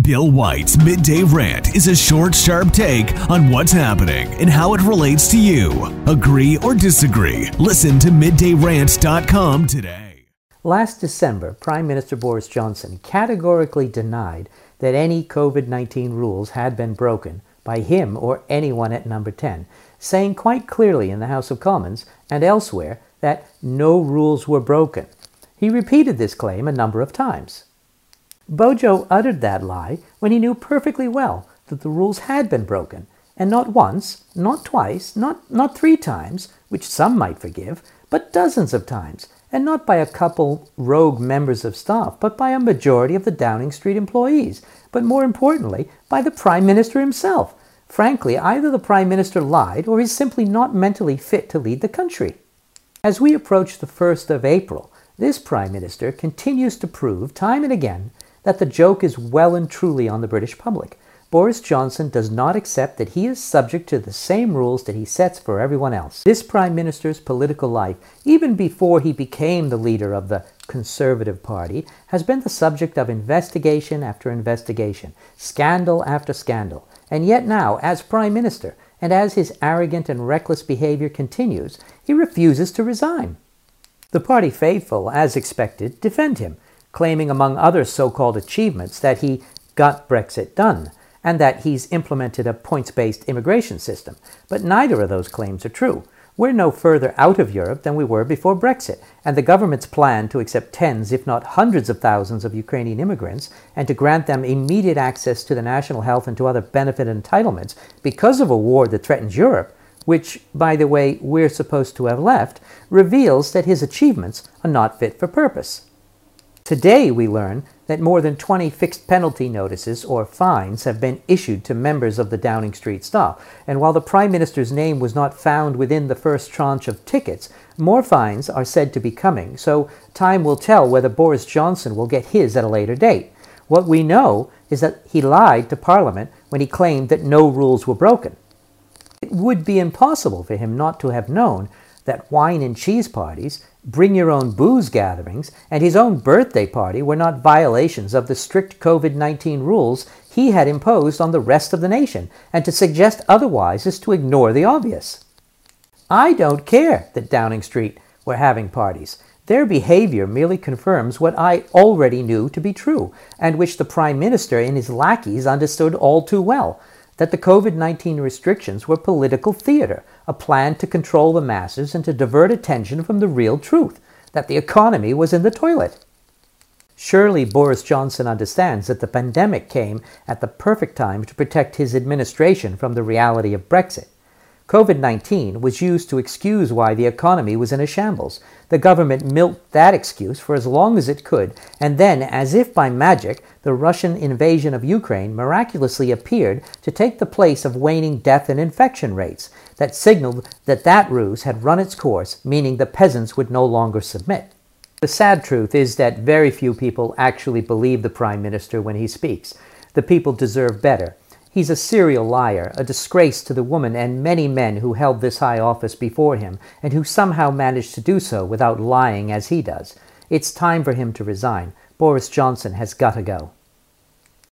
Bill White's Midday Rant is a short, sharp take on what's happening and how it relates to you. Agree or disagree? Listen to middayrant.com today. Last December, Prime Minister Boris Johnson categorically denied that any COVID 19 rules had been broken by him or anyone at Number 10, saying quite clearly in the House of Commons and elsewhere that no rules were broken. He repeated this claim a number of times. Bojo uttered that lie when he knew perfectly well that the rules had been broken, and not once, not twice, not, not three times, which some might forgive, but dozens of times, and not by a couple rogue members of staff, but by a majority of the Downing Street employees, but more importantly, by the Prime Minister himself. Frankly, either the Prime Minister lied or he's simply not mentally fit to lead the country. As we approach the 1st of April, this Prime Minister continues to prove time and again that the joke is well and truly on the British public. Boris Johnson does not accept that he is subject to the same rules that he sets for everyone else. This Prime Minister's political life, even before he became the leader of the Conservative Party, has been the subject of investigation after investigation, scandal after scandal. And yet now, as Prime Minister, and as his arrogant and reckless behavior continues, he refuses to resign. The party faithful, as expected, defend him, claiming, among other so called achievements, that he got Brexit done and that he's implemented a points based immigration system. But neither of those claims are true. We're no further out of Europe than we were before Brexit, and the government's plan to accept tens, if not hundreds of thousands of Ukrainian immigrants and to grant them immediate access to the national health and to other benefit entitlements because of a war that threatens Europe, which, by the way, we're supposed to have left, reveals that his achievements are not fit for purpose. Today, we learn that more than 20 fixed penalty notices or fines have been issued to members of the Downing Street staff. And while the Prime Minister's name was not found within the first tranche of tickets, more fines are said to be coming. So time will tell whether Boris Johnson will get his at a later date. What we know is that he lied to Parliament when he claimed that no rules were broken. It would be impossible for him not to have known that wine and cheese parties bring your own booze gatherings, and his own birthday party were not violations of the strict COVID 19 rules he had imposed on the rest of the nation, and to suggest otherwise is to ignore the obvious. I don't care that Downing Street were having parties. Their behavior merely confirms what I already knew to be true, and which the Prime Minister and his lackeys understood all too well that the COVID 19 restrictions were political theater, a plan to control the masses and to divert attention from the real truth that the economy was in the toilet. Surely Boris Johnson understands that the pandemic came at the perfect time to protect his administration from the reality of Brexit. COVID 19 was used to excuse why the economy was in a shambles. The government milked that excuse for as long as it could, and then, as if by magic, the Russian invasion of Ukraine miraculously appeared to take the place of waning death and infection rates that signaled that that ruse had run its course, meaning the peasants would no longer submit. The sad truth is that very few people actually believe the Prime Minister when he speaks. The people deserve better. He's a serial liar, a disgrace to the woman and many men who held this high office before him, and who somehow managed to do so without lying as he does. It's time for him to resign. Boris Johnson has got to go.